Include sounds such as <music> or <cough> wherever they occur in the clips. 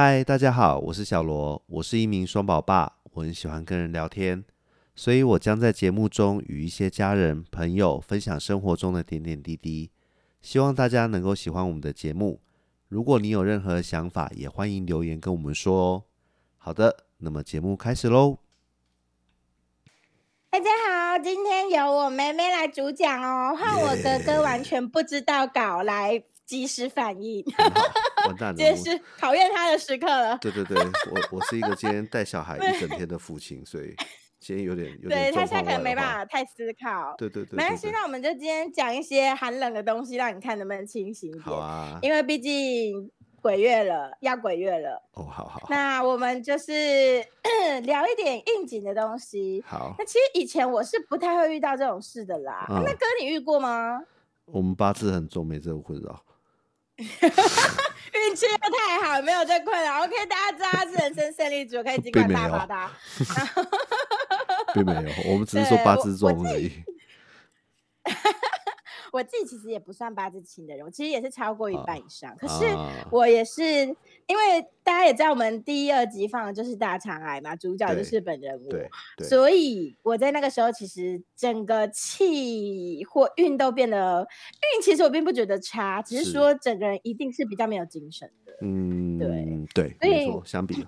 嗨，大家好，我是小罗，我是一名双宝爸，我很喜欢跟人聊天，所以我将在节目中与一些家人、朋友分享生活中的点点滴滴，希望大家能够喜欢我们的节目。如果你有任何想法，也欢迎留言跟我们说哦。好的，那么节目开始喽。大家好，今天由我妹妹来主讲哦，换我哥哥完全不知道稿来及时反应，完蛋了，<laughs> 这是考验他的时刻了。对对对，我我是一个今天带小孩一整天的父亲，所以今天有点有点对他现在可能没办法。太思考。对对对，没关系，那我们就今天讲一些寒冷的东西，让你看能不能清醒一点。好啊，因为毕竟鬼月了，要鬼月了。哦，好好好那我们就是 <coughs> 聊一点应景的东西。好，那其实以前我是不太会遇到这种事的啦。嗯那哥，你遇过吗？我们八字很重，没这个困扰。<laughs> 运气又太好，没有这困扰。OK，大家知道他是人生胜利组，可以尽管大发他。<laughs> 并没有，我们只是说八字我自重而已。我自己其实也不算八字轻的人，我其实也是超过一半以上。可是啊我也是，因为大家也知道，我们第一、二集放的就是大肠癌嘛，主角就是本人我。对对，所以我在那个时候，其实整个气或运都变得运，其实我并不觉得差，只是是说整个人一定是比较没有精神的。嗯，对对，所以没错，相比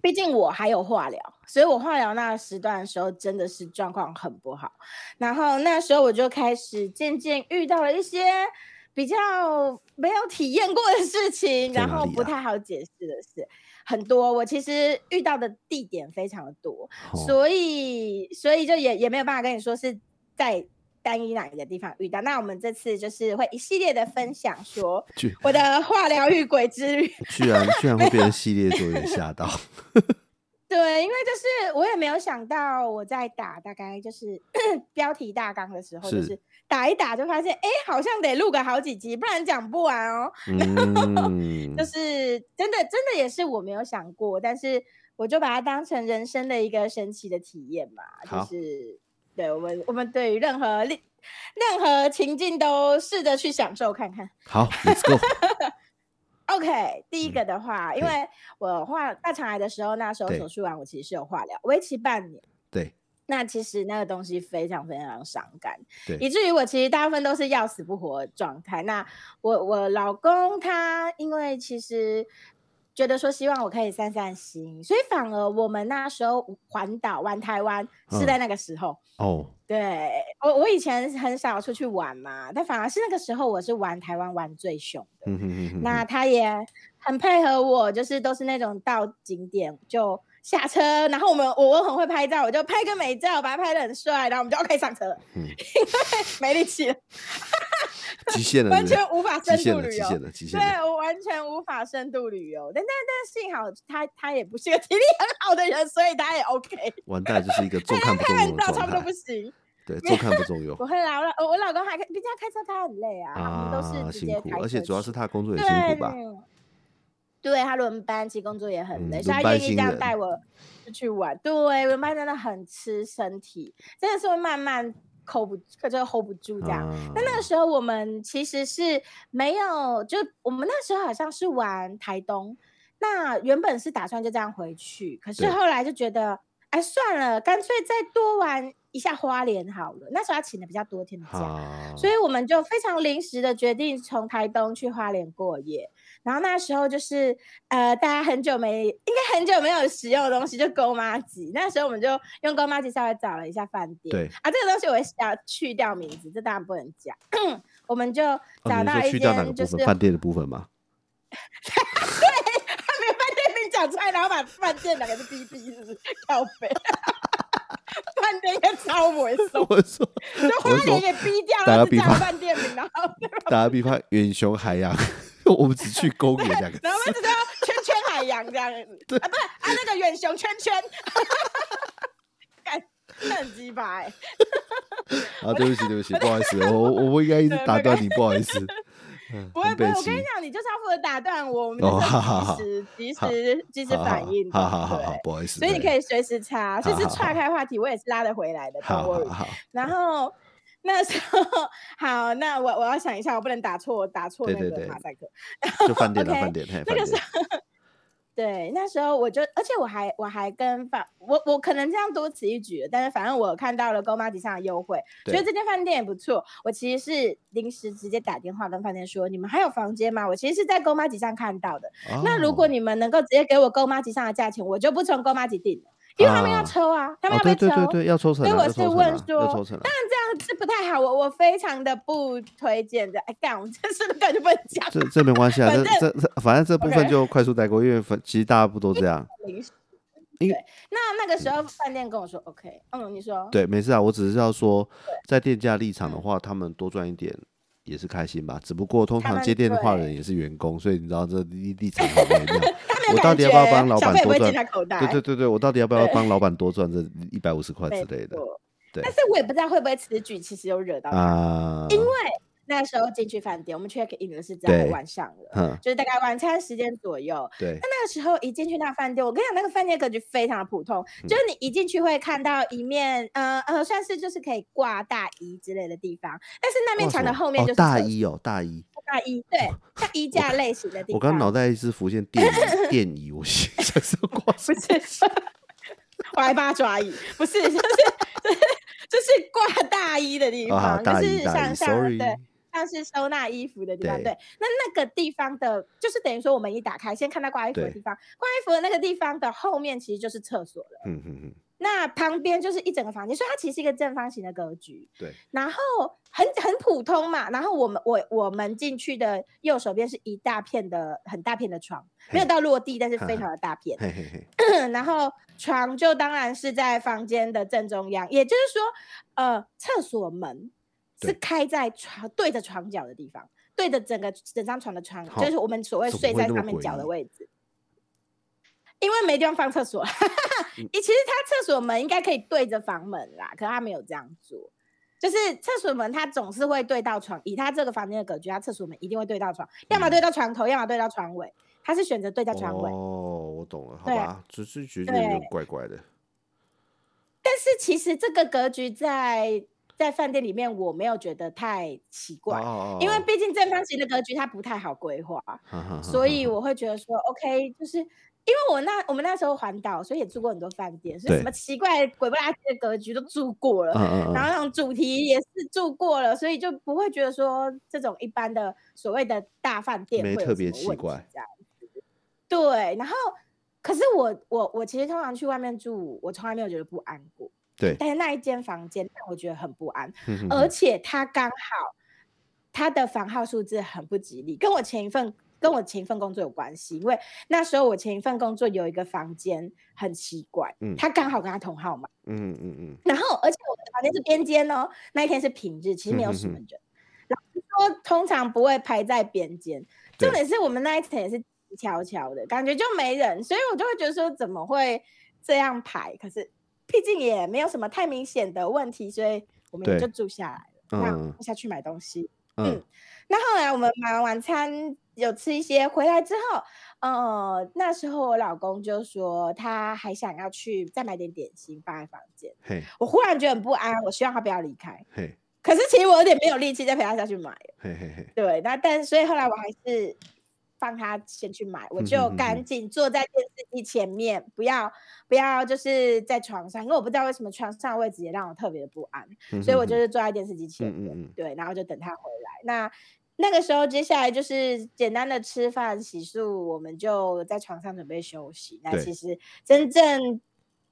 毕竟我还有化疗，所以我化疗那个时段的时候真的是状况很不好。然后那时候我就开始渐渐遇到了一些比较没有体验过的事情，然后不太好解释的事很多。我其实遇到的地点非常的多，哦所以所以就也也没有办法跟你说是在单一哪一个地方遇到。那我们这次就是会一系列的分享说我的化疗遇鬼之旅。居 <laughs> 然居然会变成系列作，有点吓到。<laughs> 对，因为就是我也没有想到，我在打大概就是 <coughs> 标题大纲的时候，就是是打一打就发现，哎，好像得录个好几集，不然讲不完哦。嗯，<laughs> 就是真的，真的也是我没有想过，但是我就把它当成人生的一个神奇的体验嘛。就是对我们，我们对于任何任任何情境都试着去享受看看。好，Let's go。<laughs> OK，第一嗯个的话，因对为我化大肠癌的时候，那时候手术完，我其实是有化疗，为期半年。对那其实那个东西非常非常伤感，对以至于我其实大部分都是要死不活的状态。那我我老公他因为其实觉得说希望我可以散散心，所以反而我们那时候环岛玩台湾是在嗯那个时候。哦，对我我以前很少出去玩嘛，但反而是那个时候我是玩台湾玩最凶的。嗯哼哼哼那，他也很配合我，就是都是那种到景点就下车，然后我们我我很会拍照，我就拍个美照，把它拍的很帅，然后我们就 OK 上车了，嗯 <laughs> 因为没力气了，<laughs> 极限了，完全无法深度旅游。极限了，极限对了。我完全无法深度旅游，但但但幸好他他也不是个体力很好的人，所以他也 OK。<laughs> 完蛋，就是一个重看不重拍用的状完照差不多不。行。对，重看不重用我会啦，我老我老公还开，毕竟他开车他很累啊，我们都啊，是直辛苦而且主要是他工作也辛苦吧？对他轮班，其实工作也很累，嗯所以他愿意这样带我出去玩。对，轮班真的很吃身体，真的是会慢慢 hold 不，就 hold 不住这样。啊那那个时候我们其实是没有，就我们那时候好像是玩台东，那原本是打算就这样回去，可是对后来就觉得，哎，算了，干脆再多玩一下花莲好了。那时候他请了比较多天的假，啊，所以我们就非常临时的决定从台东去花莲过夜。然后那时候就是呃，大家很久没，应该很久没有使用的东西，就勾妈吉。那时候我们就用勾妈吉稍微找了一下饭店。对啊，这个东西我也要去掉名字，这当然不能讲。<clears throat> 我们就找到一去掉哪个部分？间就是饭店的部分吗？<laughs> 他没有饭店名讲出来，然后把饭店两个字逼逼，是不是？靠背。饭店也超猥琐，我说，就花莲也逼掉，打然后讲饭店名，然后打个比方，远雄海洋，<laughs> 我们只去公园两个 <laughs> 然后我们。只知道圈圈海洋这样子，<laughs> 啊，不是啊，那个远雄圈圈，<laughs> 干很鸡巴哎，啊，对不起，对不起，不好意思，我我我应该一直打断你，不好意思。嗯不会不会。我跟你讲，你就是要负责打断我，我们及时及好时及时反应，好好好好，不好意思。所以你可以随时插，随时好好岔开话题，我也是拉得回来的。好，然后那时候 <laughs> 好，那我我要想一下，我不能打错打错那个马赛克。就饭店了，<laughs> OK，饭店，嘿，那个。时候，<laughs> 对，那时候我就，而且我还我还跟饭，我我可能这样多此一举，但是反正我看到了 Go 妈吉上的优惠，觉得这间饭店也不错。我其实是临时直接打电话跟饭店说，你们还有房间吗？我其实是在 Go 妈吉上看到的。那如果你们能够直接给我 Go 妈吉上的价钱，我就不从 Go 妈吉订了。因为他们要抽啊，他们要被抽，对对对，要抽成。所以我是问说，当然这样是不太好，我我非常的不推荐的。哎，干，我们这是感觉不能讲。这这没关系啊，这这这反正这部分就快速带过，因为其实大家不都这样。对，那那个时候饭店跟我说 OK，嗯，你说。对，没事啊，我只是要说，在店家立场的话，他们多赚一点。也是开心吧，只不过通常接电话的人也是员工，所以你知道这立立场很微妙。<laughs> 我到底要不要帮老板多赚？对对对对，我到底要不要帮老板多赚这一百五十块之类的？对。但是我也不知道会不会此举其实有惹到他，因为。那时候进去饭店，我们 check in 的是在晚上了，就是大概晚餐时间左右。对，那那个时候一进去那饭店，我跟你讲，那个饭店格局非常的普通，就是你一进去会看到一面，呃呃，算是就是可以挂大衣之类的地方，但是那面墙的后面就是大衣哦，大衣，大衣，对，像衣架类型的地方。我刚脑袋一直浮现电 <laughs> 电椅，我心想说挂不是，我还八爪椅，不是，就是就是挂大衣的地方，就是像像对。像是收纳衣服的地方，对，那那个地方的，就是等于说我们一打开，先看到挂衣服的地方，挂衣服的那个地方的后面其实就是厕所了。嗯嗯嗯。那旁边就是一整个房间，所以它其实是一个正方形的格局。对。然后很很普通嘛，然后我们我我们进去的右手边是一大片的很大片的床，没有到落地，但是非常的大片。嘿嘿嘿。<coughs> 然后床就当然是在房间的正中央，也就是说，呃，厕所门。是开在床对着床角的地方，对着整个整张床的床，就是我们所谓睡在上面脚的位置。因为没地方放厕所，你 <laughs> 其实他厕所门应该可以对着房门啦，可是他没有这样做。就是厕所门他总是会对到床，以他这个房间的格局，他厕所门一定会对到床，要么对到床头，要么对到床尾。他是选择对到床尾。哦，我懂了，好吧，只是觉得有点怪怪的。但是其实这个格局在。在饭店里面，我没有觉得太奇怪，因为毕竟正方形的格局它不太好规划，所以我会觉得说，OK，就是因为我那我们那时候环岛，所以也住过很多饭店，所以什么奇怪鬼不拉几的格局都住过了，然后那种主题也是住过了，所以就不会觉得说这种一般的所谓的大饭店没特别奇怪这样子。对，然后可是我我我其实通常去外面住，我从来没有觉得不安过。对，但是那一间房间让我觉得很不安，而且它刚好它的房号数字很不吉利，跟我前一份跟我前一份工作有关系，因为那时候我前一份工作有一个房间很奇怪，嗯，他刚好跟他同号码，嗯嗯嗯，然后而且我的房间是边间哦，那一天是平日，其实没有什么人，老师说通常不会排在边间，重点是我们那一层也是悄悄的感觉就没人，所以我就会觉得说怎么会这样排，可是。毕竟也没有什么太明显的问题，所以我们也就住下来了。那下去买东西，嗯，那后来我们买完晚餐，有吃一些，回来之后，呃，那时候我老公就说他还想要去再买点点心放在房间。嘿，我忽然觉得很不安，我希望他不要离开。嘿，可是其实我有点没有力气再陪他下去买。嘿嘿嘿，对，那但所以后来我还是。放他先去买，我就赶紧坐在电视机前面，不要不要就是在床上，因为我不知道为什么床上的位置也让我特别的不安，所以我就是坐在电视机前面，对，然后就等他回来。那那个时候接下来就是简单的吃饭洗漱，我们就在床上准备休息。那其实真正。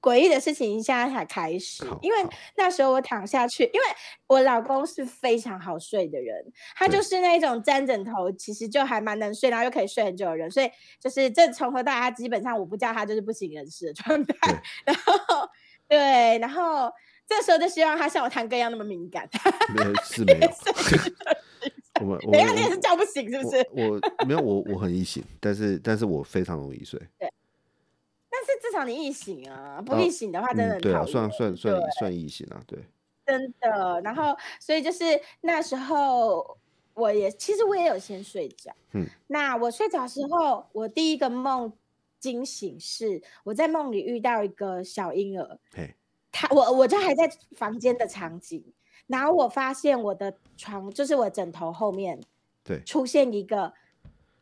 诡异的事情现在才开始，因为那时候我躺下去，因为我老公是非常好睡的人，他就是那种沾枕头其实就还蛮能睡，然后又可以睡很久的人，所以就是这从头到尾，他基本上我不叫他就是不省人事的状态。<laughs> 然后对，然后这时候就希望他像我堂哥一样那么敏感。没有是没有。<laughs> 我们等下你也是叫不醒是不是？我没有我我很易醒，但是但是我非常容易睡。对。至少你易醒啊，不易醒的话，真的对啊，算算算算易醒啊，对，真的。然后，所以就是那时候，我也其实我也有先睡着。嗯，那我睡着时候，我第一个梦惊醒是我在梦里遇到一个小婴儿。他我我就还在房间的场景，然后我发现我的床就是我枕头后面，对，出现一个。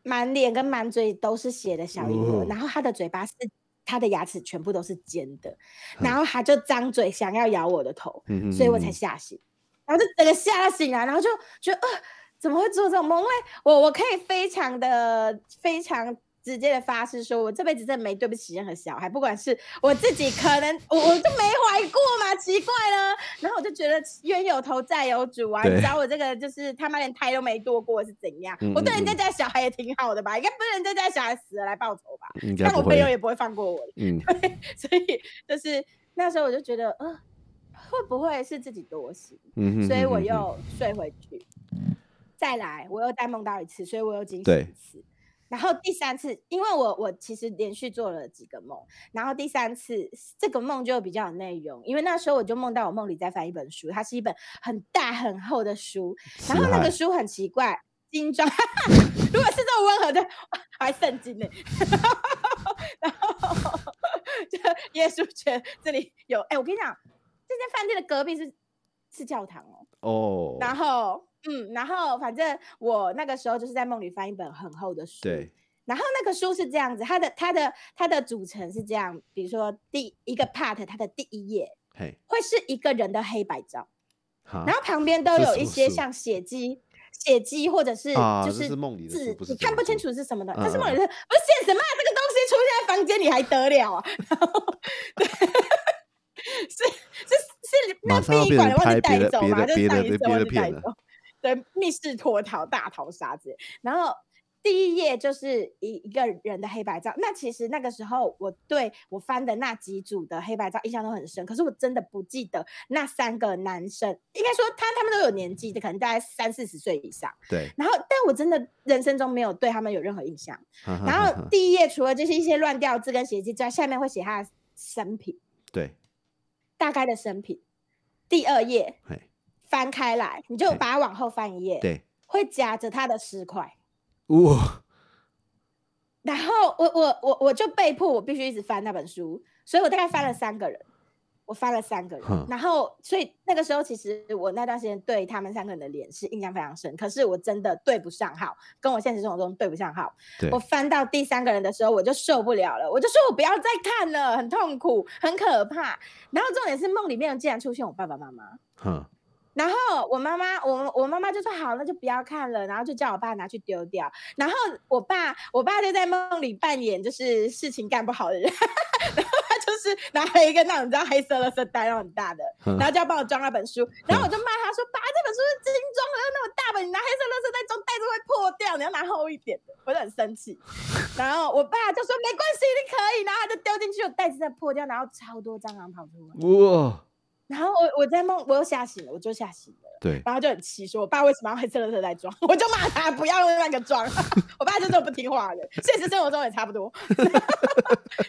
满脸跟满嘴都是血的小婴儿，哦然后他的嘴巴是他的牙齿全部都是尖的，然后他就张嘴想要咬我的头，嗯所以我才吓醒，然后就整个吓醒了，然后就觉得呃，怎么会做这种梦？因为我我可以非常的非常。直接的发誓说，我这辈子真的没对不起任何小孩，不管是我自己，可能我我就没怀过嘛，奇怪了。然后我就觉得冤有头债有主啊，你对知道我这个就是他妈连胎都没堕过是怎样？嗯我对人家家小孩也挺好的吧，应该不是人家家小孩死了来报仇吧？但我朋友，也不会放过我的。嗯，<laughs> 所以就是那时候我就觉得，呃，会不会是自己多心？嗯哼所以我又睡回去，再来我又再梦到一次，所以我又惊醒一次。然后第三次，因为我我其实连续做了几个梦，然后第三次这个梦就比较有内容，因为那时候我就梦到我梦里在翻一本书，它是一本很大很厚的书，然后那个书很奇怪，精装，<laughs> 如果是这种温和的，还圣经呢，<laughs> 然后 <laughs> 就耶稣觉得这里有，哎、我跟你讲，这间饭店的隔壁是是教堂哦，哦，然后嗯，然后反正我那个时候就是在梦里翻一本很厚的书，对，然后那个书是这样子，它的它的它的组成是这样，比如说第一个 part 它的第一页嘿，会是一个人的黑白照，哈。然后。旁边都有一些像血迹。血迹或者是就是是梦里的字你看不清楚是什么的，嗯但是梦嗯里的不是现实嘛？这个东西出现在房间里还得了啊？然 <laughs> 后对，是是是那马上要殡仪馆忘记变成拍别的带走嘛？别的别的别的片了走，对，密室脱逃、大逃杀之类。然后第一页就是一一个人的黑白照。那其实那个时候我对我翻的那几组的黑白照印象都很深，可是我真的不记得那三个男生，应该说他他们都有年纪的，可能大概三四十岁以上。对，然后，但我真的人生中没有对他们有任何印象。<laughs> 然后第一页除了就是一些乱掉字跟写记之外，下面会写他的生平，对，大概的生平。第二页嘿，翻开来，你就把它往后翻一页，对，会夹着他的尸块。哇，然后我我我我就被迫我必须一直翻那本书，所以我大概翻了三个人，我翻了三个人哼，然后所以那个时候其实我那段时间对他们三个人的脸是印象非常深，可是我真的对不上号，跟我现实生活中对不上号。我，翻到第三个人的时候，我就受不了了，我就说我不要再看了，很痛苦，很可怕。然后重点是梦里面竟然出现我爸爸妈妈，哼，然后我妈妈，我我妈妈就说好，那就不要看了，然后就叫我爸拿去丢掉。然后我爸，我爸就在梦里扮演就是事情干不好的人，就是拿了一个那种你知道黑色垃圾袋，那种很大的，然后就要帮我装那本书。然后我就骂他说：“爸，这本书是精装的，又那么大本，你拿黑色垃圾袋装，袋子会破掉，你要拿厚一点的。”我就很生气。然后我爸就说：“没关系，你可以。”然后他就丢进去，我袋子再破掉，然后超多蟑螂跑出来。哇，然后我我在梦，我又吓醒了，我就吓醒了。对，然后就很气，说我爸为什么要黑色垃圾袋装？<laughs> 我就骂他不要用那个装。<laughs> 我爸就这种不听话的，现实生活中也差不多。<laughs>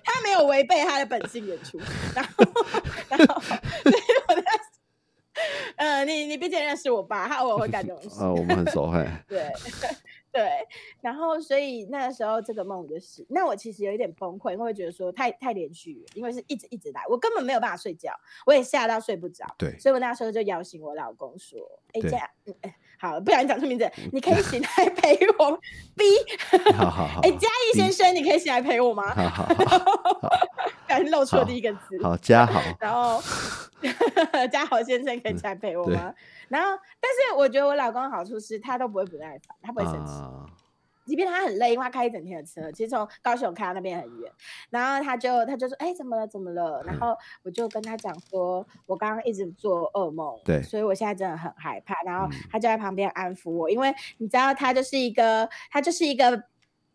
他没有违背他的本性演出，然后然后所以我在，呃，你你毕竟认识我爸，他偶尔会干这种事。啊，我们很熟，嘿，对对，然后所以那个时候这个梦就是，那我其实有一点崩溃，因为会觉得说太太连续了，因为是一直一直来，我根本没有办法睡觉，我也吓到睡不着，对，所以我那时候就摇醒我老公说：“哎、对。这样，嗯哎，好，不小心讲出名字，你可以醒来陪我。”B，<laughs> 好好好，哎，嘉义先生，你可以醒来陪我吗？<laughs> 好好好不小心露出了第一个字，好，嘉好，然后 <laughs> 嘉豪先生可以起来陪我对吗？然后，但是我觉得我老公的好处是他都不会不耐烦，他不会生气。啊，即便他很累，因为他开一整天的车，其实从高雄开到那边很远。然后他就他就说：“哎、怎么了？怎么了？”然后我就跟他讲说：“我刚刚一直做噩梦，对所以我现在真的很害怕。”然后嗯他就在旁边安抚我，因为你知道他就是一个他就是一个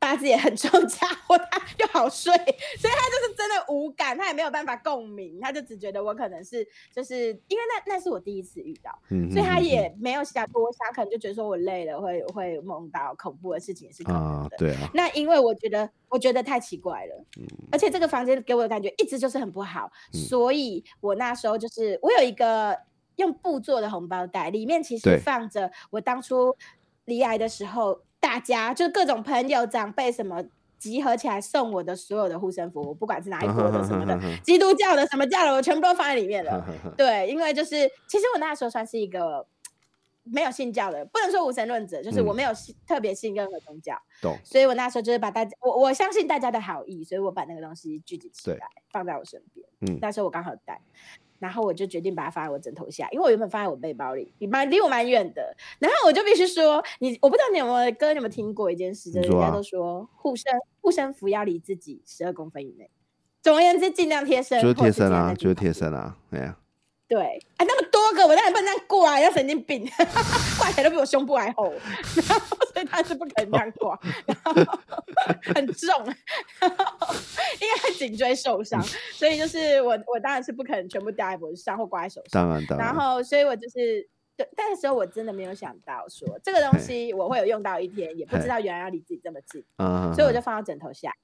八字也很重的 <laughs> 家伙，他又好睡，所以他就是真的无感，他也没有办法共鸣，他就只觉得我可能是就是因为那那是我第一次遇到。嗯，所以他也没有想多想，可能就觉得说我累了，会会梦到恐怖的事情也是可能的。，啊对啊，那因为我觉得，我觉得太奇怪了，嗯而且这个房间给我的感觉一直就是很不好，嗯所以我那时候就是我有一个用布做的红包袋，里面其实放着我当初离癌的时候，大家就各种朋友长辈什么。集合起来送我的所有的护身符，不管是哪一国的什么的，基督教的什么教的，我全部都放在里面了。对，因为就是其实我那时候算是一个没有信教的，不能说无神论者，就是我嗯没有信特别信任何宗教，懂，所以我那时候就是把大家，我我相信大家的好意，所以我把那个东西聚集起来，放在我身边。嗯那时候我刚好带，<laughs> 然后我就决定把它放在我枕头下，因为我原本放在我背包里，离蛮离我蛮远的。然后我就必须说，你我不知道你有没有歌，你有没有听过一件事，就是人家都说护身护身符要离自己十二公分以内。总而言之，尽量贴身，就是贴身啊，就是贴身啊，哎呀，对，啊，那么多个，我当然不能这样挂，像神经病，挂起来都比我胸部还厚，然后所以当然是不可能这样挂，<laughs> 然后很重，然后应该会颈椎受伤，所以就是我我当然是不可能全部掉在脖子上或挂在手上，当然当然，然后所以我就是。对，那时候我真的没有想到说这个东西我会有用到一天，也不知道原来要离自己这么近，嗯，所以我就放到枕头下，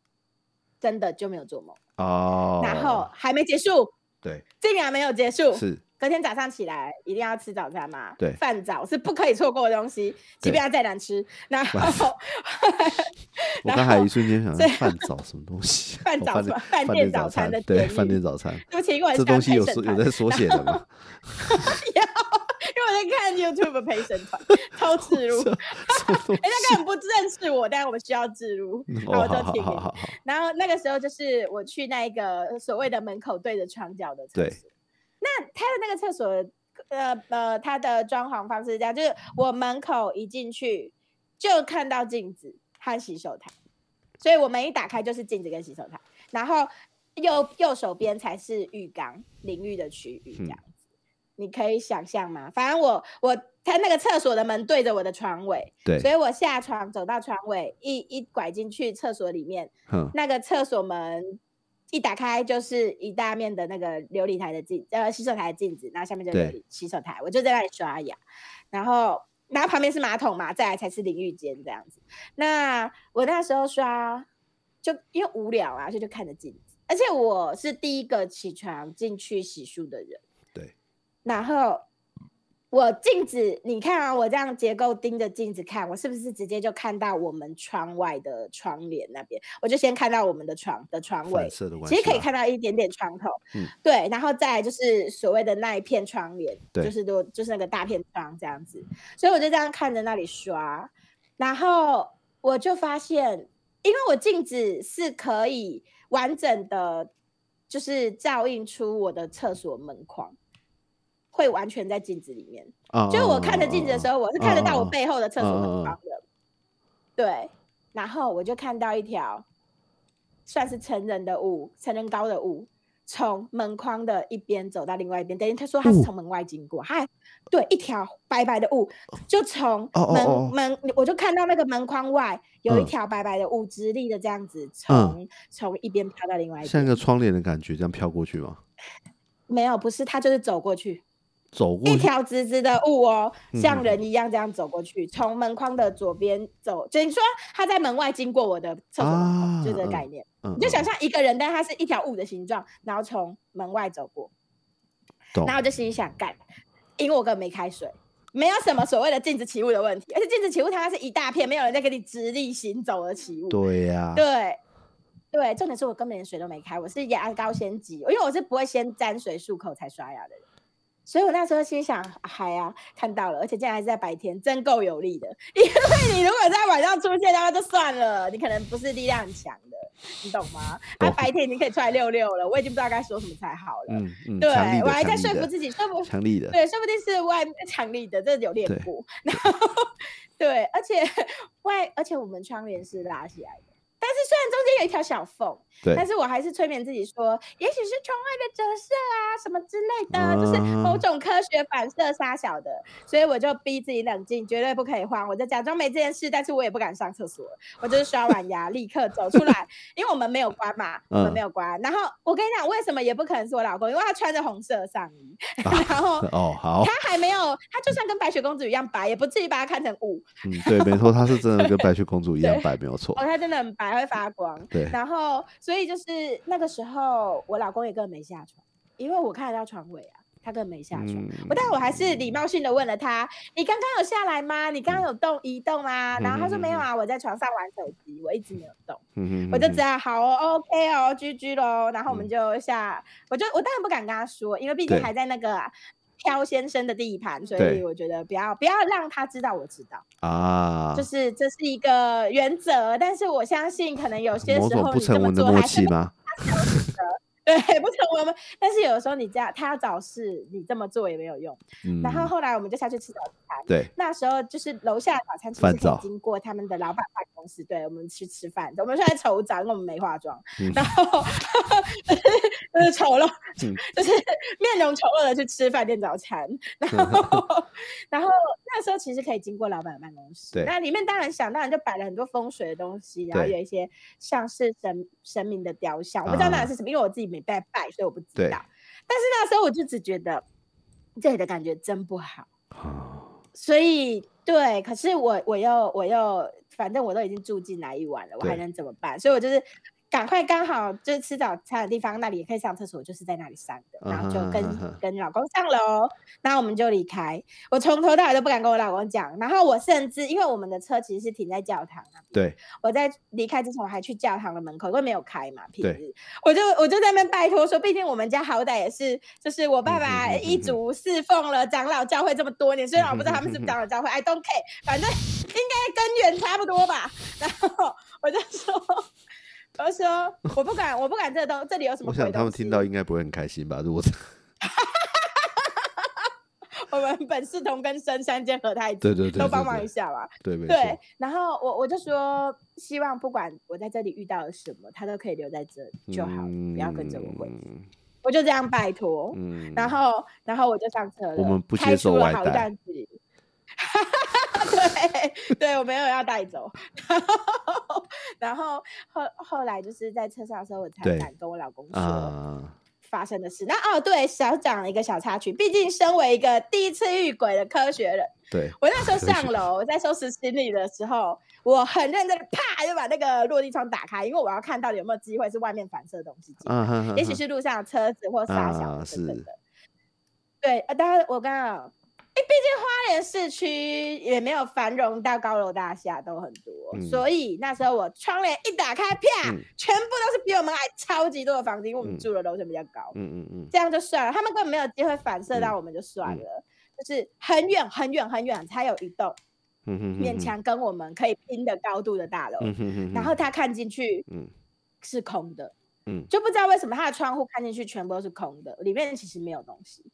真的就没有做梦。哦，然后还没结束，对，竟然没有结束，是隔天早上起来一定要吃早餐嘛？对饭早是不可以错过的东西，即便它再难吃。<laughs> 然后 <laughs> 我刚还然后一瞬间想饭早什么东西？<laughs> 饭哦早饭饭饭店早餐的典语饭店早餐，对不起，因为这东西有有在缩写的吗？因为我在看 YouTube 陪审团偷自入，什么东哎，他根本不认识我，但是我们需要自入，西然后就听。然后那个时候就是我去那个所谓的门口对着窗角的厕对所。那他的那个厕所，呃呃，他的装潢方式是这样，就是我门口一进去就看到镜子和洗手台，所以我门一打开就是镜子跟洗手台，然后右右手边才是浴缸淋浴的区域，这嗯样子。你可以想象吗？反正我我他那个厕所的门对着我的床尾，对所，以我下床走到床尾，一一拐进去厕所里面，那个厕所门一打开就是一大面的那个琉璃台的镜，呃，洗手台的镜子，然后下面就是洗手台，我就在那里刷牙，然后然后旁边是马桶嘛，再来才是淋浴间这样子。那我那时候刷，就因为无聊啊，所以就看着镜子，而且我是第一个起床进去洗漱的人，对，然后。我镜子，你看啊，我这样结构盯着镜子看，我是不是直接就看到我们窗外的窗帘那边？我就先看到我们的床的窗位反，射的关其实可以看到一点点窗头，嗯对，然后再来就是所谓的那一片窗帘，对就是都就是那个大片窗这样子，所以我就这样看着那里刷，然后我就发现，因为我镜子是可以完整的，就是照映出我的厕所门框，会完全在镜子里面。啊，就是我看着镜子的时候，候，我是看得到我背后的厕所门嗯嗯嗯框的。对，然后我就看到一条算是成人的雾，成人高的雾，从门框的一边走到另外一边。等于他说他是雾从门外经过，还对一条白白的雾，就从门哦门，我就看到那个门框外有一嗯条白白的雾，直立的这样子从从一边飘到另外一边。像一个窗帘的感觉，这样飘过去吗？没有，不是，他就是走过去。走过去，一条直直的雾哦，嗯像嗯人一样这样走过去，从门框的左边走，就你说他在门外经过我的厕所门口，就这啊个概念。嗯，你就想嗯象一个人，但他是一条雾的形状，然后从门外走过，懂然后我就心里想，干，因为我根本没开水，没有什么所谓的镜子起雾的问题，而且镜子起雾它是一大片，没有人在给你直立行走的起雾。对呀，对对，重点是我根本连水都没开，我是牙膏先挤，因为我是不会先沾水漱口才刷牙的人，所以我那时候心想，嗨呀、看到了，而且竟然还是在白天，真够有力的。因为你如果在晚上出现，的话就算了，你可能不是力量很强的，你懂吗？啊，白天已经可以出来溜溜了，我已经不知道该说什么才好了。嗯嗯，对我还在说服自己，说服强力的，对，说不定是外强力的，这有练对过。<laughs> 然后对，而且外，而且我们窗帘是拉起来的，但是虽然中间有一条小缝，对但是我还是催眠自己说，也许是窗外的折射啊，什么之类的，就是某啊种科学反射杀小的，所以我就逼自己冷静，绝对不可以慌，我就假装没这件事，但是我也不敢上厕所，我就是刷完牙立刻走出来，因为我们没有关嘛，<laughs> 我们嗯没有关。然后我跟你讲，为什么也不可能是我老公，因为他穿着红色上衣，<laughs> 啊 <laughs> 然后。哦，好，他还没有，他就算跟白雪公主一样白，也不至于把他看成雾。嗯，对，没错，他是真的跟白雪公主一样白，没有错哦，，他真的很白，会发光。对，然后，所以就是那个时候，我老公也根本没下床，因为我看得到床尾啊，他根本没下床。嗯我但我还是礼貌性的问了他：“你刚刚有下来吗？你刚刚有动移动吗？”然后他说：“嗯没有啊，我在床上玩手机，我一直没有动。”我就哼知道好哦，OK 哦，居居喽。然后我们嗯就下，我就我当然不敢跟他说，因为毕竟还在那个挑先生的地盘，所以我觉得不要不要让他知道我知道，啊，就是这是一个原则。但是我相信，可能有些时候你这么做还是会契吗？<laughs> 对 <laughs> 不成文吗？但是有的时候你这样，他要找事，你这么做也没有用。嗯，然后后来我们就下去吃早餐。对，那时候就是楼下的早餐其实 <laughs> 可以经过他们的老板办公室，对我们去吃饭。我们现在丑长，因为我们没化妆，嗯 <laughs> 然后就是丑陋，嗯就是面容丑陋的去吃饭店早餐。然后，然后那时候其实可以经过老板的办公室，对那里面当然想当然就摆了很多风水的东西，然后有一些像是神神明的雕像，我不知道那啊是什么，因为我自己没拜拜，所以我不知对道。但是那时候我就只觉得这里的感觉真不好。啊所以对，可是我我又我又，反正我都已经住进来一晚了，我还能怎么办？所以我就是赶快刚好就是吃早餐的地方那里也可以上厕所，我就是在那里上的，然后就跟、跟老公上楼，然后我们就离开。我从头到尾都不敢跟我老公讲，然后我甚至因为我们的车其实是停在教堂那边，对，我在离开之前我还去教堂的门口，因为没有开嘛，平对日我就我就在那边拜托说，毕竟我们家好歹也是，就是我爸嗯爸一族侍奉了长老教会这么多年，虽然我不知道他们是不是长老教会，I don't care，反正应该根源差不多吧。然后我就说，我就说我不敢，我不敢这东这里有什么我想他们听到西应该不会很开心吧？如果这 <laughs> 我们本是同根生，相煎何太急，对对对对都帮忙一下吧。对对，，然后我我就说，希望不管我在这里遇到了什么，他都可以留在这里就好了，不要跟着我回我就这样拜托，嗯，然后然后我就上车了，我们不接受外带。对对，我没有要带走，<laughs> 然后然后后后来就是在车上的时候，我才敢跟我老公说，啊，发生的事。那哦，对，少讲了一个小插曲。毕竟身为一个第一次遇鬼的科学人，对，我那时候 <laughs> 上楼在收拾行李的时候，我很认真的啪就把那个落地窗打开，因为我要看到底有没有机会是外面反射的东西进来，也许是路上的车子或沙小等等的。对，呃当然我刚刚。哎，毕竟花莲市区也没有繁荣到高楼大厦都很多，嗯。所以那时候我窗帘一打开，啪，嗯。全部都是比我们矮超级多的房子，因为我们嗯住的楼层比较高。嗯嗯嗯，这样就算了，他们根本没有机会反射到我们就算嗯了，就是很远很远很远才有一栋嗯哼哼哼，勉强跟我们可以拼的高度的大楼，嗯然后他看进去嗯。是空的，嗯。就不知道为什么他的窗户看进去全部都是空的，里面其实没有东西。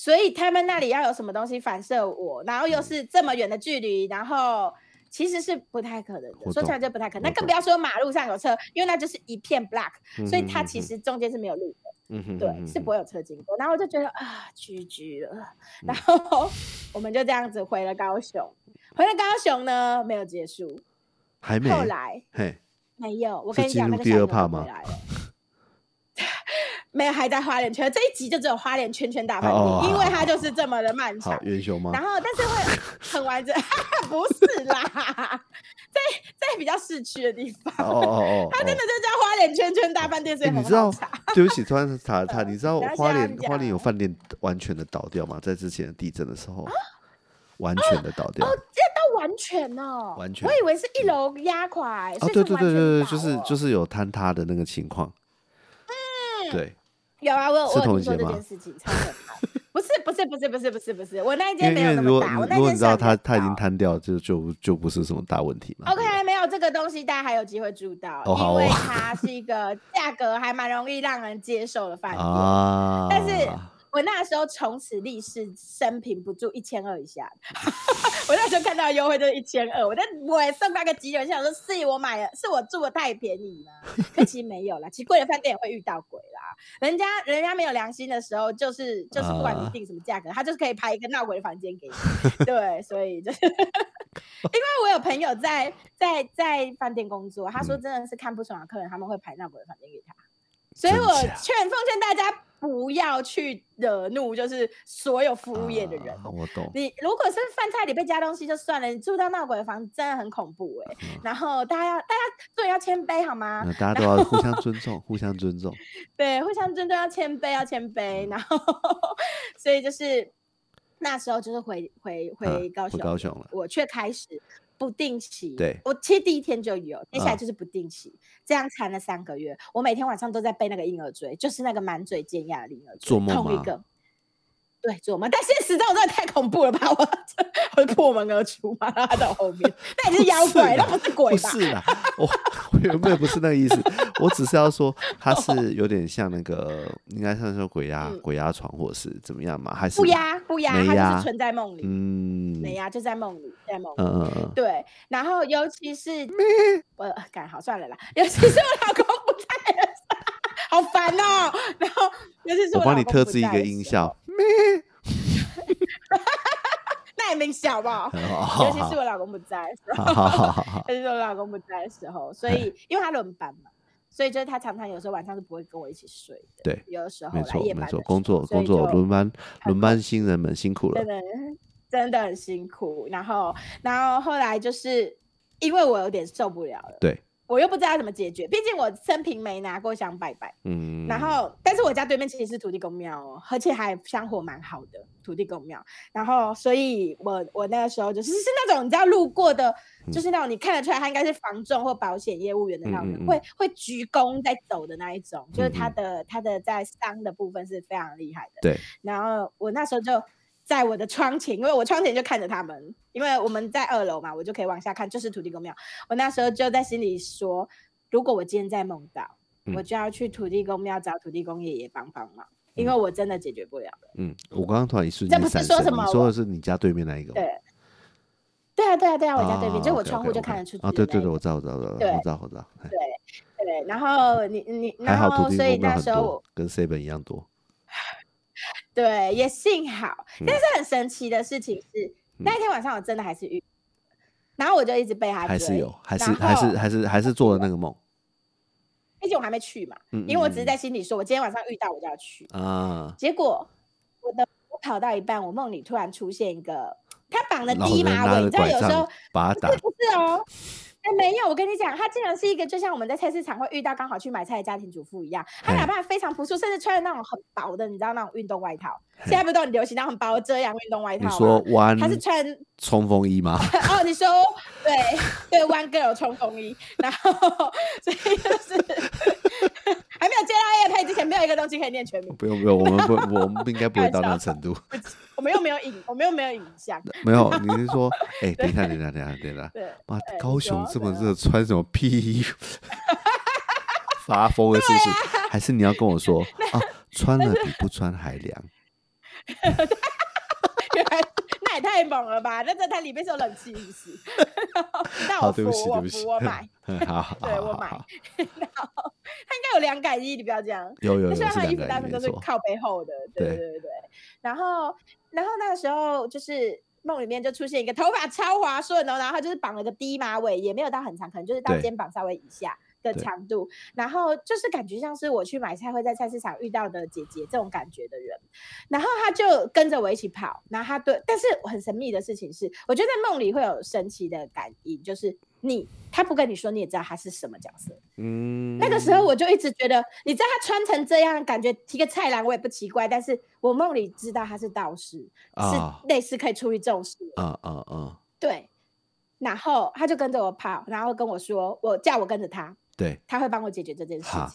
所以他们那里要有什么东西反射我，然后嗯又是这么远的距离，然后其实是不太可能的。说起来就不太可能，那更不要说马路上有车，因为那就是一片 black，所以它其实中间是没有路的。嗯哼，对，是不会有车经过。然后我就觉得啊，GG 了。嗯然后我们就这样子回了高雄。回了高雄呢，没有结束。还没，后来嘿，没有，我跟你讲，那个小牛二趴吗就回来了。没有，还在花莲圈。这一集就只有花莲圈圈大饭店，哦因为它就是这么的漫好长。元雄吗？然后，但是会很完整，<laughs> 不是啦，<laughs> 在在比较市区的地方，哦哦哦，它真的就叫花莲圈圈大饭店，所以哎，你知道？对不起，突然查查，<laughs> 你知道花莲花莲有讲饭店完全的倒掉吗？在之前的地震的时啊候，完全的倒掉。哦，这到完全哦，完全我以为是一楼压垮、欸，哦，对对对对对，就是哦就是有坍塌的那个情况。对，有啊，我我有听说这件事情，超可怕。不是不是不是不是不是不是，我那一因间没有那么大，我那如果你知道间上面它它已经倒瘫掉，就就就不是什么大问题嘛。OK，没有这个东西，大家还有机会住到，因为哦它是一个价格还蛮容易让人接受的饭店。<laughs> 啊，但是我那时候从此立誓，生平不住一千二以下。<laughs> 我那时候看到优惠就是一千二，我在我也送那个急人，想说是我买了，是我住的太便宜吗？可其实没有啦，其实贵的饭店也会遇到鬼啦。人家人家没有良心的时候，就是就是不管你啊定什么价格，他就是可以排一个闹鬼的房间给你。对，所以就是 <laughs> 因为我有朋友在在在饭店工作，他说嗯真的是看不爽的客人，他们会排闹鬼的房间给他。所以我假劝奉劝大家不要去惹怒，就是所有服务业的人。啊我懂。你如果是饭菜里被加东西就算了，你住到闹鬼的房子真的很恐怖哎、嗯然后大家要大家做人要谦卑好吗？<laughs> 那大家都要互相尊重，互相尊重。<laughs> 对，互相尊重要谦卑，要谦卑。然后，所以就是那时候就是回回回高雄，高雄了我却开始不定期。对我其实第一天就有，接下来嗯就是不定期，这样缠了三个月。我每天晚上都在背那个婴儿锥，就是那个满嘴尖牙的婴儿锥，做梦吗同一个。对做梦，但现实中真的太恐怖了吧？我 <laughs> 我破门而出嘛，然后他在我后面，那也是妖怪，那不是鬼吧？不是啦，我 <laughs> 我原本不是那个意思，我只是要说它是有点像那个，应该像说鬼压嗯鬼压床，或是怎么样嘛？还是不压不压，他就是存在梦里，嗯没压就在梦里，在梦里。嗯对，然后尤其是我干好算了啦，<laughs> 尤其是我老公不在的时候，好烦哦。然后尤其是我帮你特制一个音效，<laughs> 那也没小 <laughs> 好不好？尤其是我老公不在的时候，好好好好好，<laughs> 尤其是我老公不在的时候，所以因为他轮班嘛，所以就是他常常有时候晚上是不会跟我一起睡的。对，有的时候没错没工作工作就轮班很轮班新人们辛苦了真，的真的很辛苦。然后，然后后来就是因为我有点受不了了，对，我又不知道怎么解决，毕竟我生平没拿过香拜拜。嗯，然后，但是我家对面其实是土地公庙哦，而且还香火蛮好的土地公庙。然后，所以我我那个时候就是是那种你知道路过的，就是那种你看得出来他应该是房仲或保险业务员的那种人，嗯嗯嗯会会鞠躬在走的那一种，就是他的他的在商的部分是非常厉害的。对，然后我那时候就在我的窗前，因为我窗前就看着他们，因为我们在二楼嘛，我就可以往下看，就是土地公庙。我那时候就在心里说，如果我今天在梦到，我嗯就要去土地公庙找土地公爷爷帮帮忙，因为我真的解决不了了。嗯，我刚刚突然一瞬间这不是说什么你说的是你家对面那一个吗？对，对啊，对啊，对啊，我家对面，就我窗户就看得出去啊，对对对，我知道我知道我知道对我知道我知道，对对，然后你你，然后所以那时候跟 seven 一样多，对，也幸好，嗯但是很神奇的事情是，那一天晚上我真的还是遇，然后我就一直被他追还是有，还是然还是后还是还是做了那个梦，<laughs> 毕竟我还没去嘛，嗯，因为我只是嗯在心里说，我今天晚上遇到我就要去。嗯啊，结果我的我跑到一半，我梦里突然出现一个，他绑了低马尾，你知道有时候把他打不是不是哦。哎，没有，我跟你讲，他竟然是一个就像我们在菜市场会遇到刚好去买菜的家庭主妇一样，他嘿哪怕非常朴素，甚至穿的那种很薄的，你知道那种运动外套，现在不是都很流行那种很薄的遮阳运动外套你？说弯他是穿冲锋衣吗？<laughs> 哦，你说对对，One Girl 冲锋衣，然后 <laughs> 所以就是还没有接到叶配之前，没有一个东西可以念全名。<laughs> 不用不用，我们不 <laughs> 我们不应该不会到那个程度。我们又没有影，我们又没有影像。<laughs> 没有，你是说，哎，等一下等一下等一下等一下，对，妈，高雄这么热，穿什么屁衣服？发疯了是不是？还是你要跟我说啊，穿了比不穿还凉？原来那也太猛了吧？那这它里面是有冷气，是不是？<laughs> 那，我服我服，我买，<laughs> <laughs> 对我买然后它应该有凉感衣，你不要这样。有有有就是它衣服大部分都是靠背后的，对对对对对。然后，然后那个时候就是梦里面就出现一个头发超滑顺哦，然后他就是绑了个低马尾，也没有到很长，可能就是到肩膀稍微以下的对长度。然后就是感觉像是我去买菜会在菜市场遇到的姐姐这种感觉的人。然后他就跟着我一起跑，然后他对，但是很神秘的事情是，我觉得在梦里会有神奇的感应，就是你他不跟你说，你也知道他是什么角色。嗯，那个时候我就一直觉得，你知道他穿成这样，感觉提个菜篮我也不奇怪，但是我梦里知道他是道士，啊是类似可以处理这种事的。啊啊啊，对，然后他就跟着我跑，然后跟我说，我叫我跟着他，对，他会帮我解决这件事情。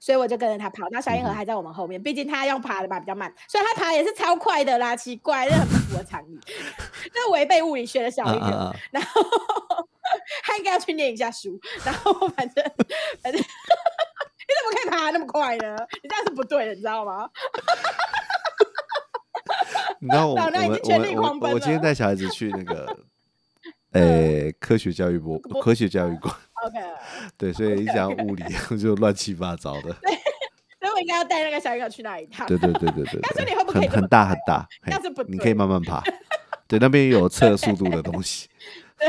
所以我就跟着他跑，那小银河还在我们后面，毕竟他用爬的吧比较慢，所以他爬也是超快的啦，奇怪，这很不符合常理，<laughs> 这违背物理学的小啊婴儿。啊啊，然后 <laughs> 他应该要去念一下书，然后反正 <laughs> 反正你怎么可以爬那么快呢？你这样是不对的，你知道吗？你知道我我老娘已们经全力狂奔我我今天了带小孩子去那个，诶，科学教育博博科学教育馆，OK，<laughs> 对，所以一讲物理就乱七八糟的，<laughs> 所以我应该要带那个小婴儿去那一趟。对对对对对但是，你很很大很大，嘿这样是不你可以慢慢爬，对，那边有测速度的东西，<laughs> 对。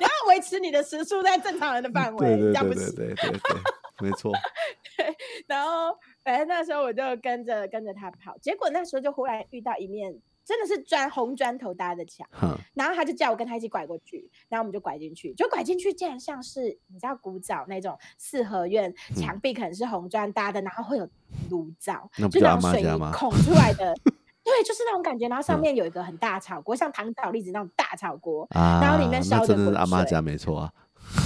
你要维持你的时速在正常人的范围，对对对对。对对对，没错，对然后反正那时候我就跟着跟着他跑，结果那时候就忽然遇到一面真的是砖红砖头搭的墙。然后他就叫我跟他一起拐过去，然后我们就拐进去，就拐进去，竟然像是你知道古早那种四合院，嗯墙壁可能是红砖搭的，然后会有炉灶，那不就那种水泥孔出来的，<laughs> 对，就是那种感觉。然后上嗯面有一个很大炒锅，像糖炒栗子那种大炒锅，啊，然后里面烧那真的是着滚水阿妈家没错啊，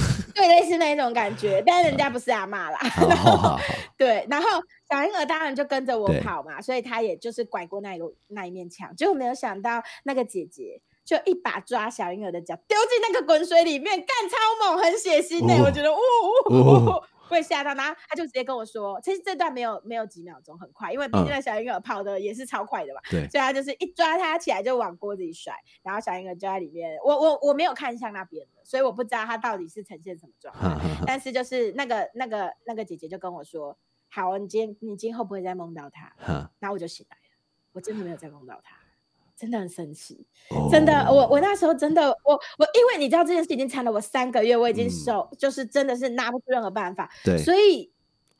<laughs> 对，类似那一种感觉，但人家不是阿嬷啦。<laughs> <laughs> 对，然后小婴儿当然就跟着我跑嘛，所以他也就是拐过那一个那一面墙，结果没有想到那个姐姐就一把抓小婴儿的脚丢进那个滚水里面，干超猛，很血腥呢、哦。我觉得，呜呜呜哦呜，会吓到，然后他就直接跟我说，其实这段没有没有几秒钟，很快，因为毕竟嗯那小婴儿跑的也是超快的嘛，对，所以他就是一抓他起来就往锅子里甩，然后小婴儿就在里面，我我我没有看向那边的，所以我不知道他到底是呈现什么状态。哈哈哈但是就是那个那个那个姐姐就跟我说：“好，你今天你今后不会再梦到他。哈”然后我就醒来了，我真的没有再梦到他，真的很神奇，真的，我哦我那时候真的我我因为你知道这件事已经缠了我三个月，我已经嗯。受、就是真的是拿不出任何办法，对，所以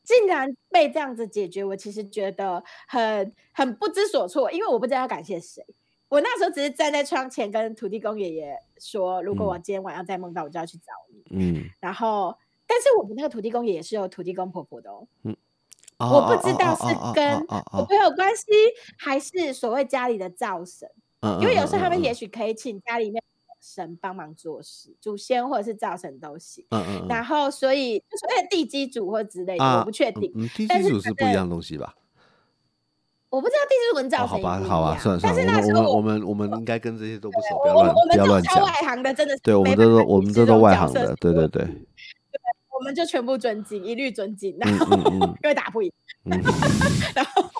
竟然被这样子解决，我其实觉得很很不知所措，因为我不知道要感谢谁。我那时候只是站在窗前跟土地公爷爷说，如果我今天晚上再梦到，我就要去找你。嗯，然后，但是我们那个土地公爷爷是有土地公婆婆的哦，我我不知道是跟婆哦婆有关系，还是所谓家里的灶神，因为有时候他们也许可以请家里面的神帮忙做事，祖先或者是灶神都行。嗯嗯嗯然后，所以就所谓的地基主或之类的，我不确定。嗯，地基主是不一样的东西吧？我不知道地基主跟哦，灶好吧，神也不一好吧，算了算了，但是那时候我们我们我们应该跟这些都不熟，不要乱不要乱讲。外行的真的是对，我们这都我们这都外行的，对对对，我们就全部尊敬，一律尊敬，然嗯后因为打不赢，嗯，<laughs> 然后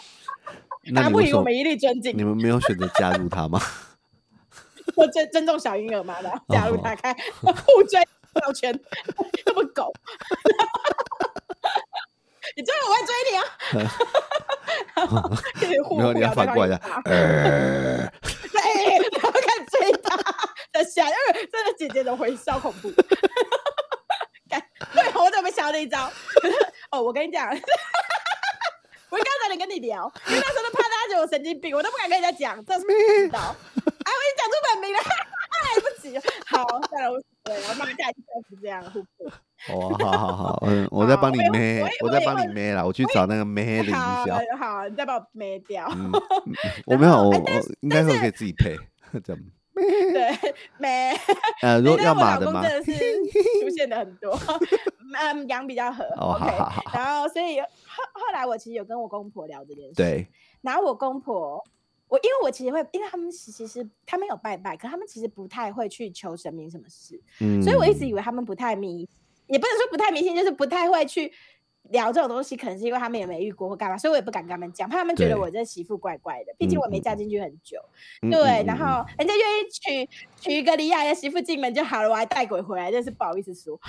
打不赢我们一律尊敬你，们没有选择加入他吗？<laughs> 我尊尊重小婴儿嘛，然后加入哦他开互追绕圈，<laughs> 这么狗，你追我，我会追你啊！没有，你要反过来对然后开始追他的下，因为真的姐姐的回笑恐怖。干对，我怎么想到那一招？<laughs> 哦，我跟你讲，<laughs> 我刚才能跟你聊，因为那时候都怕大家觉得我神经病，我都不敢跟人家讲，这是不知道。哎，我已经讲出本名了，来不及。好，算了，我对，我妈下一次就是这样互补。<laughs> 哦，好好好，嗯，我再帮你好我以妹我以，我在我以为帮你妹啦，我去找那个妹的好音效。好，你再把我灭掉。嗯，我没有，我哎我应该会可以自己配，这样。<laughs> <laughs> <laughs> 对，没。呃，如果要马的吗？老公真的是出现的很多，嗯，羊比较合。哦 OK，好好好然后所以后后来我其实有跟我公婆聊这件事，。对，然后我公婆，我因为我其实会，因为他们其其实他们有拜拜，可他们其实不太会去求神明什么事，嗯，所以我一直以为他们不太迷，也不能说不太迷信，就是不太会去。聊这种东西，可能是因为他们也没遇过或干嘛，所以我也不敢跟他们讲，怕他们觉得我这媳妇怪怪的。毕竟我没嗯嫁进去很久，嗯对，然后人家愿意娶娶一个离亚的媳妇进门就好了，我还带鬼回来，真是不好意思说，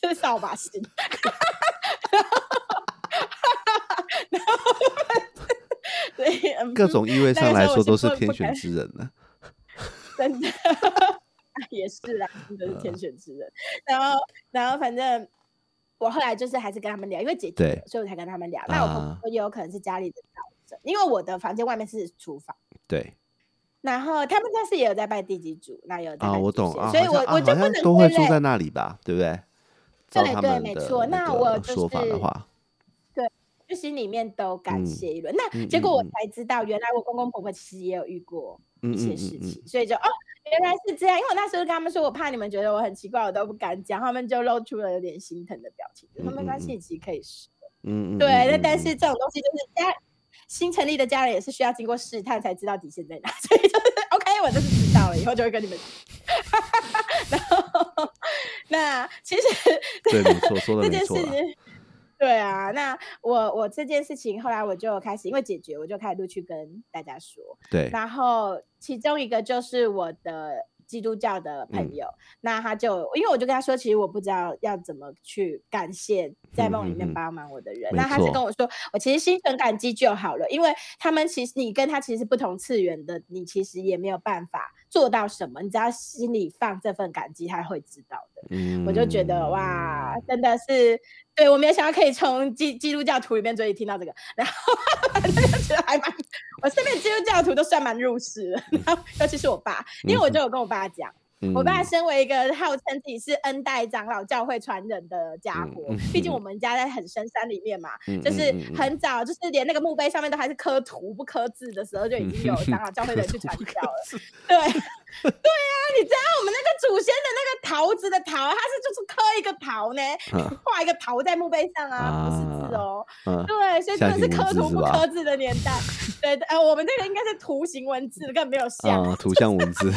这是扫把星。<laughs> 然后对，<laughs> 嗯各种意味上来说都是天选之人呢。<laughs> 真的 <laughs> 也是啦，真的是天选之人。然后，然后反正我后来就是还是跟他们聊，因为姐姐，所以我才跟他们聊。那我婆啊婆也有可能是家里的因为我的房间外面是厨房。对然后他们家是也有在拜地基主，那也有在啊，我懂啊，所以我我就不能都会住在那里吧，对不对？照对对没错那那我就个说法的是话，就心里面都感嗯谢一轮。那嗯结果我才知道，原来我公公婆婆其实也有遇过嗯一些事情，嗯，所以就哦，原来是这样。因为我那时候跟他们说，我怕你们觉得我很奇怪，我都不敢讲，他们就露出了有点心疼的表情，就说嗯嗯没关系，其实可以试。嗯嗯，对，嗯那但嗯是这种东西就是家新成立的家人也是需要经过试探才知道底线在哪，<laughs> 所以就是 OK，我就是知道了，以后就会跟你们讲。<laughs> 然后那其实对，没错，说的这件事没错啦。对啊，那我我这件事情后来我就开始因为解决，我就开始陆续跟大家说。对，然后其中一个就是我的基督教的朋嗯友，那他就因为我就跟他说，其实我不知道要怎么去感谢在梦里面帮忙我的人。没那他是跟我说，我其实心存感激就好了，因为他们其实你跟他其实不同次元的，你其实也没有办法做到什么，你只要心里放这份感激，他会知道的。嗯，我就觉得哇，真的是，对我没有想到可以从基基督教徒里面嘴里听到这个，然后反正就觉得还蛮，我身边基督教徒都算蛮入世的，然后尤其是我爸，因为我就有跟我爸讲，我爸嗯身为一个号称自己是恩代长老教会传人的家伙，嗯毕竟我们家在很深山里面嘛，嗯就是很早，就是连那个墓碑上面都还是刻图不刻字的时候，就已经有长老教会的人去 <laughs> 传教了。对，<laughs> 对啊，你知道我们那个祖先的那个桃子的桃，它是就是刻一个桃呢，嗯 <laughs> 画一个桃在墓碑上啊，不是字啊哦。嗯，对，所以真的是刻图不刻字的年代。对，呃，我们这个应该是图形文字，根本没有像。啊，图像文字，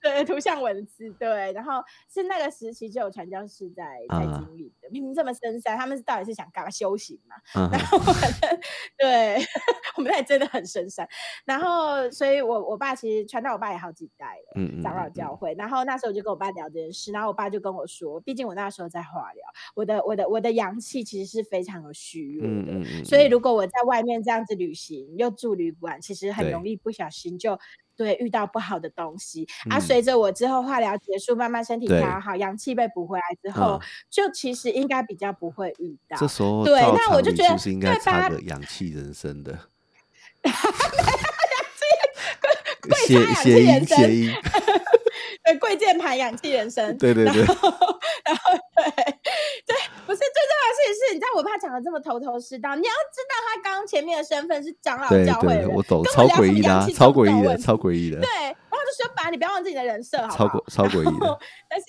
对，图像文字，对，然后是那个时期就有传教士在在啊。经历的，明明这么深山，他们是到底是想干嘛修行嘛？嗯？<laughs> 然后反正对，我们那里真的很深山，然后所以我我爸其实传到我爸也好几代了。长老嗯教。会，然后那时候我就跟我爸聊这件事，然后我爸就跟我说，毕竟我那时候在化疗，我的我的我的阳气其实是非常的虚弱的，所以嗯。如果我在外面这样子旅行，又住旅馆，其实很容易不小心就对遇到不好的东西、啊。嗯随着我之后化疗结束，慢慢身体调好，阳气被补回来之后，嗯就其实应该比较不会遇到。这时候对那我就觉得是应该对吧插个氧气人生的？<laughs> 贵谐插氧气人 <laughs> 对，贵键盘氧气人生。对对对，然后 <laughs> 对对，不是最重要的事情是，你知道我怕讲的这么头头是道，你要知道他刚刚前面的身份是长老对教会的对，人，我懂，根超诡异的超诡异的，超诡异的，对，然后就说爸，你不要忘记你的人设，好不好超诡？异的，但是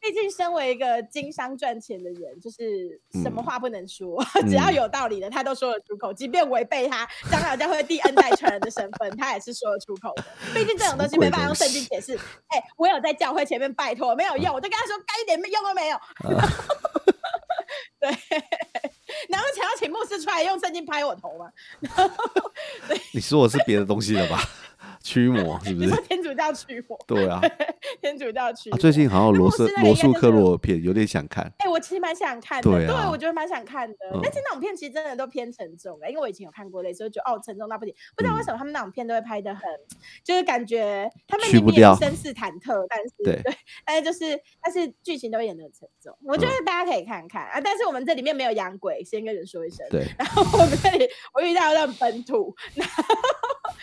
毕竟身为一个经商赚钱的人，就是什么嗯话不能说，<laughs> 只要嗯有道理的，他都说得出口，即便违背他长老教会第 N 代传人的身份，他也是说得出口的。毕竟这种东西没办法用东圣经解释。哎、我有在教会前面拜托，没有用，我就跟他说，该一点用都没有。<laughs> 对，<laughs> 然后想要请牧师出来用圣经拍我头吗？<laughs> <laughs> 你说我是别的东西了吧？驱魔 <laughs> 是不是？天主教驱魔，对啊，<laughs> 天主教驱啊魔。最近好像罗斯罗素克洛片，有点想看。哎、我其实蛮想看的，对啊我觉得蛮想看的。嗯但是那种片其实真的都偏沉重的，因为我以前有看过类似，我就觉得哦沉重到不行。不知道为嗯什么他们那种片都会拍的很，就是感觉他们去不明明也是掉声势忐忑，但是对但是就是但是剧情都演的很沉重。我觉得嗯大家可以看看、啊，但是我们这里面没有洋鬼，先跟人说一声。对，然后我们这里我遇到那种本土，然后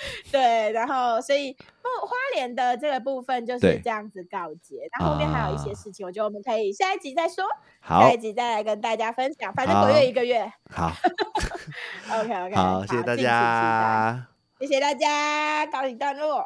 <laughs> 对，然后所以不花莲的这个部分就是这样子告结，那后面还有一些啊事情，我觉得我们可以下一集再说，好下一集再来跟大家分享，反正好鬼月一个月好，<laughs> OK OK，好，谢谢大，家。谢谢大家，告一段落。